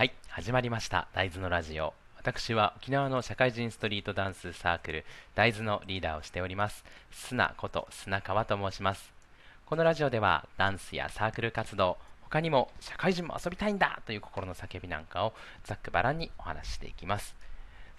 はい始まりました。大豆のラジオ。私は沖縄の社会人ストリートダンスサークル大豆のリーダーをしております。砂こと砂川と申します。このラジオではダンスやサークル活動他にも社会人も遊びたいんだという心の叫びなんかをざっくばらんにお話ししていきます。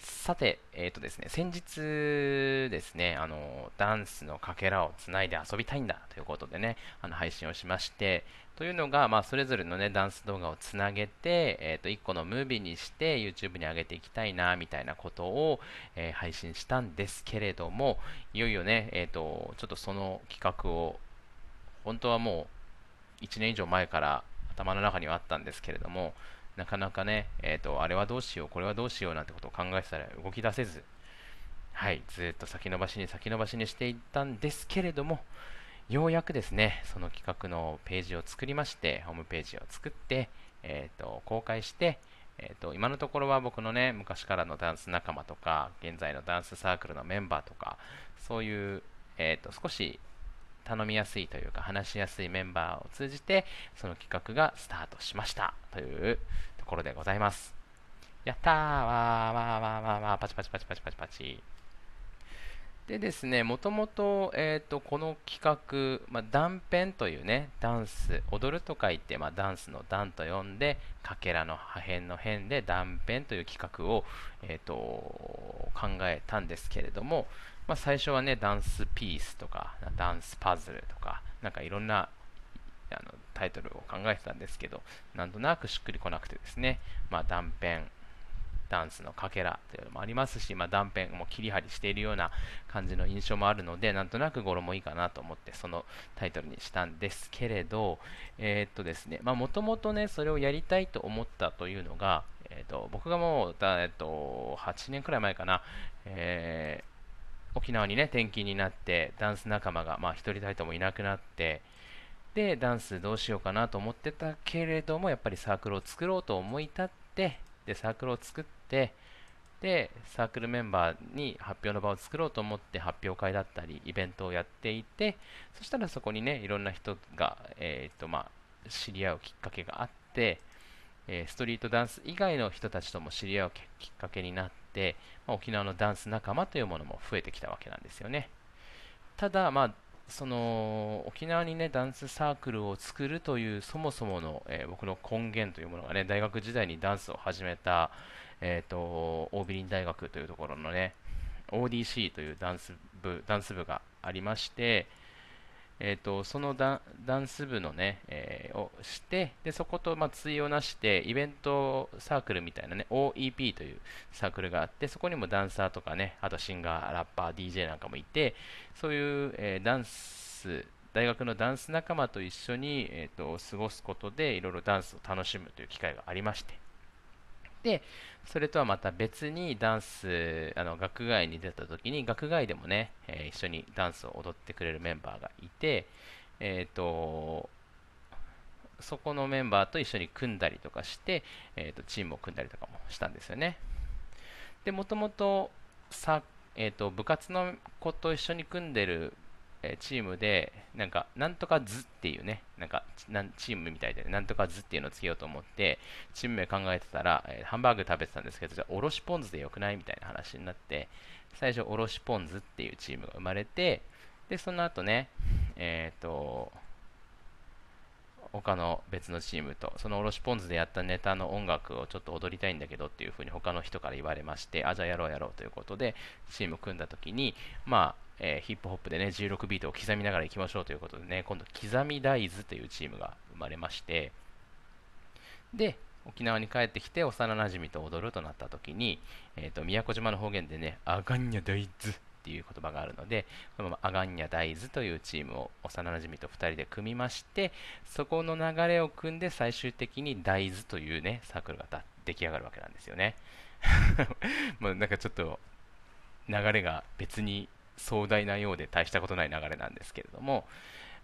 さて、えーとですね、先日ですね、あのダンスのかけらをつないで遊びたいんだということでね、あの配信をしまして、というのが、まあ、それぞれの、ね、ダンス動画をつなげて、えー、と1個のムービーにして YouTube に上げていきたいなみたいなことを、えー、配信したんですけれども、いよいよね、えーと、ちょっとその企画を、本当はもう1年以上前から頭の中にはあったんですけれども、なかなかね、えーと、あれはどうしよう、これはどうしようなんてことを考えてたら動き出せず、はい、ずっと先延ばしに先延ばしにしていったんですけれども、ようやくですね、その企画のページを作りまして、ホームページを作って、えーと、公開して、えーと、今のところは僕のね、昔からのダンス仲間とか、現在のダンスサークルのメンバーとか、そういう、えーと少し頼みやすいというか話しやすいメンバーを通じてその企画がスタートしましたというところでございます。やったーわーわーわーわーわーパチパチパチパチパチパチでですね、もともと,、えーと、この企画、まあ、断片というね、ダンス、踊ると書いて、まあ、ダンスの段と呼んで、かけらの破片の辺で断片という企画を、えーと、考えたんですけれども、まあ、最初はね、ダンスピースとか、ダンスパズルとか、なんかいろんなあのタイトルを考えてたんですけど、なんとなくしっくりこなくてですね、まあ、断片、ダンスのかけらというのもありますし、まあ、断片も切り張りしているような感じの印象もあるので、なんとなく語呂もいいかなと思って、そのタイトルにしたんですけれど、えー、っとですね、もともとね、それをやりたいと思ったというのが、えー、っと僕がもう、えー、っと8年くらい前かな、えー、沖縄にね、転勤になって、ダンス仲間が、まあ、1人たりともいなくなって、で、ダンスどうしようかなと思ってたけれども、やっぱりサークルを作ろうと思い立って、で、サークルを作って、で、サークルメンバーに発表の場を作ろうと思って発表会だったり、イベントをやっていて、そしたらそこにね、いろんな人が、えー、っと、まあ、知り合うきっかけがあって、えストリートダンス以外の人たちとも知り合うきっかけになって、まあ、沖縄のダンス仲間というものも増えてきたわけなんですよね。ただ、まあ、その沖縄にねダンスサークルを作るというそもそもの、えー、僕の根源というものがね大学時代にダンスを始めた、えーと、オービリン大学というところのね ODC というダンス部ダンス部がありまして、えーと、そのダンス部のね、えー、をしてでそことまあ対をなしてイベントサークルみたいなね OEP というサークルがあってそこにもダンサーとかねあとシンガーラッパー DJ なんかもいてそういう、えー、ダンス大学のダンス仲間と一緒に、えーと過ごすことでいろいろダンスを楽しむという機会がありまして。で、それとはまた別にダンス、あの学外に出た時に、学外でもね、えー、一緒にダンスを踊ってくれるメンバーがいて、えっ、ー、と、そこのメンバーと一緒に組んだりとかして、えーと、チームを組んだりとかもしたんですよね。で、もともと、えーと部活の子と一緒に組んでるえチームで、なんか、なんとか図っていうね、なんか、チームみたいで、なんとか図っていうのをつけようと思って、チーム名考えてたら、え、ハンバーグ食べてたんですけど、じゃあ、おろしポン酢でよくないみたいな話になって、最初、おろしポン酢っていうチームが生まれて、で、その後ね、えっ、ー、と、他の別のチームと、そのおろしポン酢でやったネタの音楽をちょっと踊りたいんだけどっていう風に他の人から言われまして、あ、じゃあやろうやろうということで、チーム組んだ時に、まあ、えー、ヒップホップでね、16ビートを刻みながらいきましょうということでね、今度、刻み大豆というチームが生まれまして、で、沖縄に帰ってきて幼なじみと踊るとなった時に、えーと、宮古島の方言でね、アガンニャ大豆っていう言葉があるので、このアガンニャ大豆というチームを幼なじみと2人で組みまして、そこの流れを組んで最終的に大豆というね、サークルが出来上がるわけなんですよね。もうなんかちょっと流れが別に壮大なようで大したことない流れなんですけれども、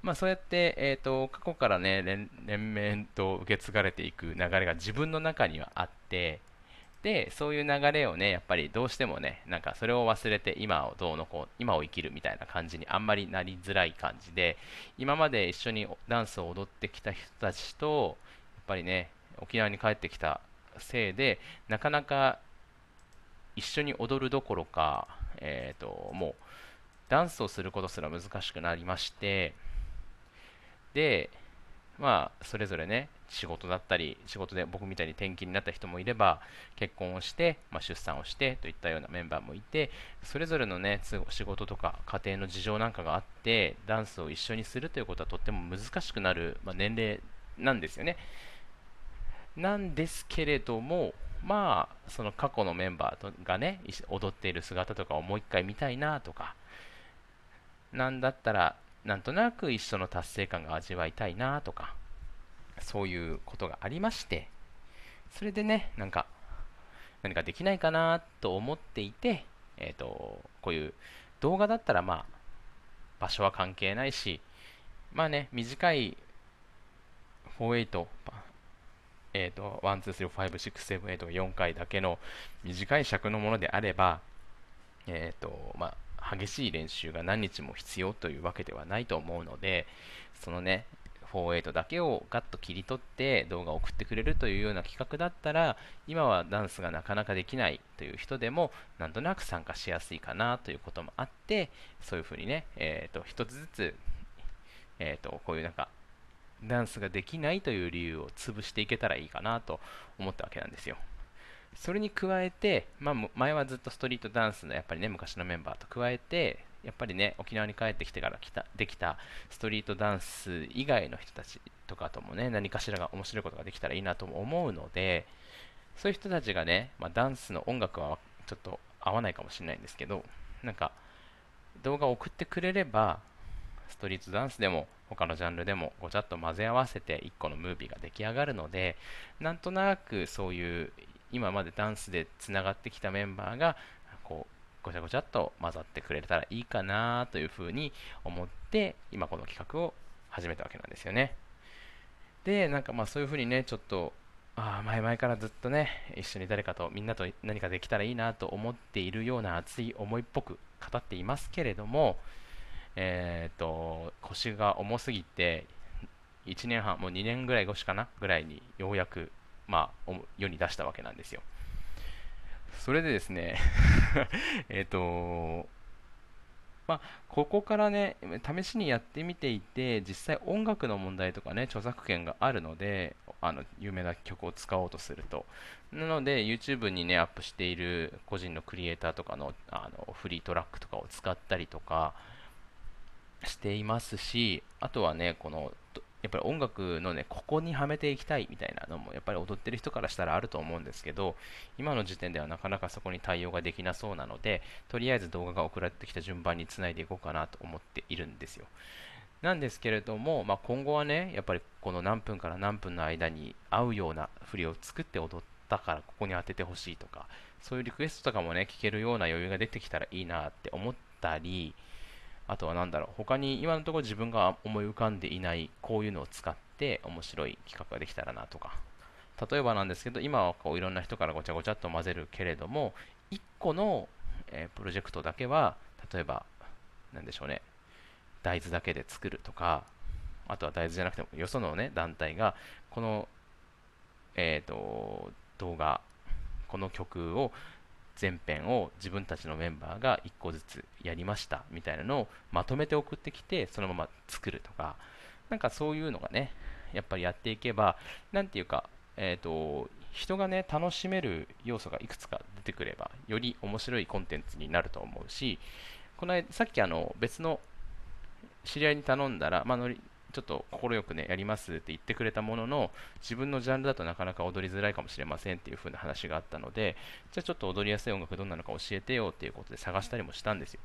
まあ、そうやって、えーと、過去からね連連綿と受け継がれていく流れが自分の中にはあってでそういう流れをねやっぱりどうしてもねなんかそれを忘れて今をどうのこう今を生きるみたいな感じにあんまりなりづらい感じで今まで一緒にダンスを踊ってきた人たちとやっぱりね沖縄に帰ってきたせいでなかなか一緒に踊るどころか、えーと、もうダンスをすることすら難しくなりましてでまあそれぞれね仕事だったり仕事で僕みたいに転勤になった人もいれば結婚をして、まあ、出産をしてといったようなメンバーもいてそれぞれのね仕事とか家庭の事情なんかがあってダンスを一緒にするということはとっても難しくなる、まあ、年齢なんですよね。なんですけれどもまあその過去のメンバーがね踊っている姿とかをもう一回見たいなとかなんだったらなんとなく一緒の達成感が味わいたいなとかそういうことがありまして、それでね、なんか、何かできないかなと思っていて、えっ、ー、と、こういう動画だったら、まあ、場所は関係ないし、まあね、短い48、えっ、ー、と、1、2、3、5、6、7、8、4回だけの短い尺のものであれば、えっ、ー、と、まあ、激しい練習が何日も必要というわけではないと思うので、そのね、48だけをガッと切り取って動画を送ってくれるというような企画だったら今はダンスがなかなかできないという人でもなんとなく参加しやすいかなということもあってそういうふうにね、えーと、一つずつ、えーと、こういうなんかダンスができないという理由を潰していけたらいいかなと思ったわけなんですよ。それに加えて、まあ、前はずっとストリートダンスのやっぱりね昔のメンバーと加えてやっぱりね沖縄に帰ってきてから来たできたストリートダンス以外の人たちとかともね何かしらが面白いことができたらいいなとも思うのでそういう人たちがね、まあ、ダンスの音楽はちょっと合わないかもしれないんですけどなんか動画を送ってくれればストリートダンスでも他のジャンルでもごちゃっと混ぜ合わせて1個のムービーが出来上がるのでなんとなくそういう今までダンスでつながってきたメンバーがこうごちゃごちゃっと混ざってくれたらいいかなというふうに思って今この企画を始めたわけなんですよね。でなんかまあそういうふうにねちょっとああ前々からずっとね一緒に誰かとみんなと何かできたらいいなと思っているような熱い思いっぽく語っていますけれどもえっ、ー、と腰が重すぎて1年半もう2年ぐらい越しかなぐらいにようやくまあ世に出したわけなんですよそれでですね えっと、まあ、ここからね、試しにやってみていて、実際音楽の問題とかね、著作権があるので、あの有名な曲を使おうとすると。なので、YouTube にね、アップしている個人のクリエイターとかのあのフリートラックとかを使ったりとかしていますし、あとはね、このやっぱり音楽のね、ここにはめていきたいみたいなのも、やっぱり踊ってる人からしたらあると思うんですけど、今の時点ではなかなかそこに対応ができなそうなので、とりあえず動画が送られてきた順番につないでいこうかなと思っているんですよ。なんですけれども、まあ、今後はね、やっぱりこの何分から何分の間に合うような振りを作って踊ったからここに当ててほしいとか、そういうリクエストとかもね、聞けるような余裕が出てきたらいいなって思ったり、あとは何だろう、他に今のところ自分が思い浮かんでいないこういうのを使って面白い企画ができたらなとか。例えばなんですけど、今はこういろんな人からごちゃごちゃっと混ぜるけれども、1個の、え、プロジェクトだけは、例えば、なんでしょうね、大豆だけで作るとか、あとは大豆じゃなくても、よそのね、団体が、この、えっ、と、動画、この曲を全編を自分たちのメンバーが1個ずつやりましたみたいなのをまとめて送ってきてそのまま作るとかなんかそういうのがねやっぱりやっていけば何ていうかえっ、ー、と人がね楽しめる要素がいくつか出てくればより面白いコンテンツになると思うしこの間さっきあの別の知り合いに頼んだら、まあ、ちょっと快くね、やりますって言ってくれたものの、自分のジャンルだとなかなか踊りづらいかもしれませんっていう風な話があったので、じゃあちょっと踊りやすい音楽どんなのか教えてよっていうことで探したりもしたんですよ。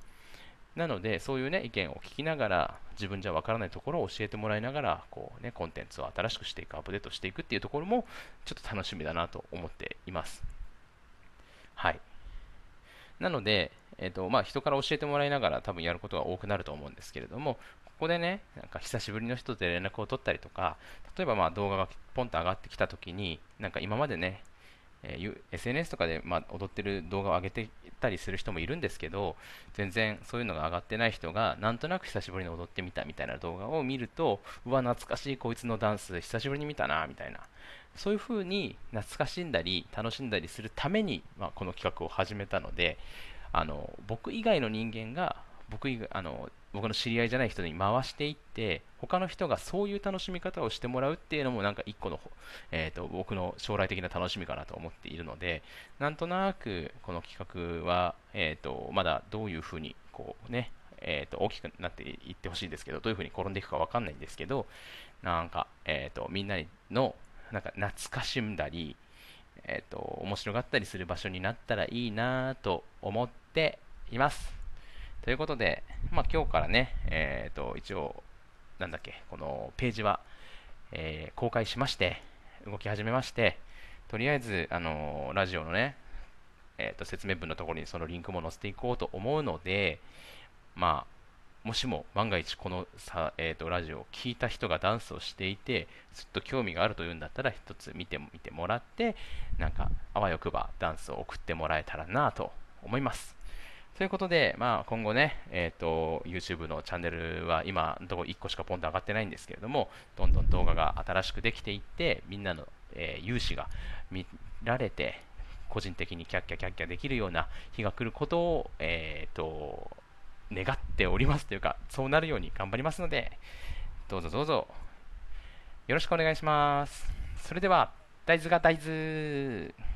なので、そういうね、意見を聞きながら、自分じゃわからないところを教えてもらいながら、こうね、コンテンツを新しくしていく、アップデートしていくっていうところも、ちょっと楽しみだなと思っています。はい。なので、えーとまあ、人から教えてもらいながら多分やることが多くなると思うんですけれども、こでね、なんか久しぶりの人と連絡を取ったりとか、例えばまあ動画がポンと上がってきたときに、なんか今までね、えー SNS とかで、ま、踊ってる動画を上げてたりする人もいるんですけど全然そういうのが上がってない人がなんとなく久しぶりに踊ってみたみたいな動画を見るとうわ懐かしいこいつのダンス久しぶりに見たなみたいな。そういう風に懐かしんだり楽しんだりするために、まあ、この企画を始めたのであの僕以外の人間が僕あの僕の知り合いじゃない人に回していって他の人がそういう楽しみ方をしてもらうっていうのもなんか一個の、えーと、僕の将来的な楽しみかなと思っているのでなんとなくこの企画は、えーと、まだどういうふうにこうねえーと、大きくなっていってほしいんですけどどういうふうに転んでいくか分かんないんですけどなんか、えー、とみんなのなんか懐かしんだり、えー、と面白がったりする場所になったらいいなと思っています。ということで、まあ、今日からね、えー、と一応、なんだっけ、このページは、えー、公開しまして、動き始めまして、とりあえず、あのー、ラジオのね、えー、と説明文のところにそのリンクも載せていこうと思うので、まあ、もしも万が一このさ、えー、とラジオを聴いた人がダンスをしていて、ずっと興味があるというんだったら、一つ見てみてもらって、なんか、あわよくばダンスを送ってもらえたらなと思います。ということで、まあ、今後ね、えーと、YouTube のチャンネルは今のところ1個しかポンと上がってないんですけれども、どんどん動画が新しくできていって、みんなの、えー、有志が見られて、個人的にキャッキャキャッキャできるような日が来ることを、えーと、願っておりますというか、そうなるように頑張りますので、どうぞどうぞよろしくお願いします。それでは、大豆が大豆。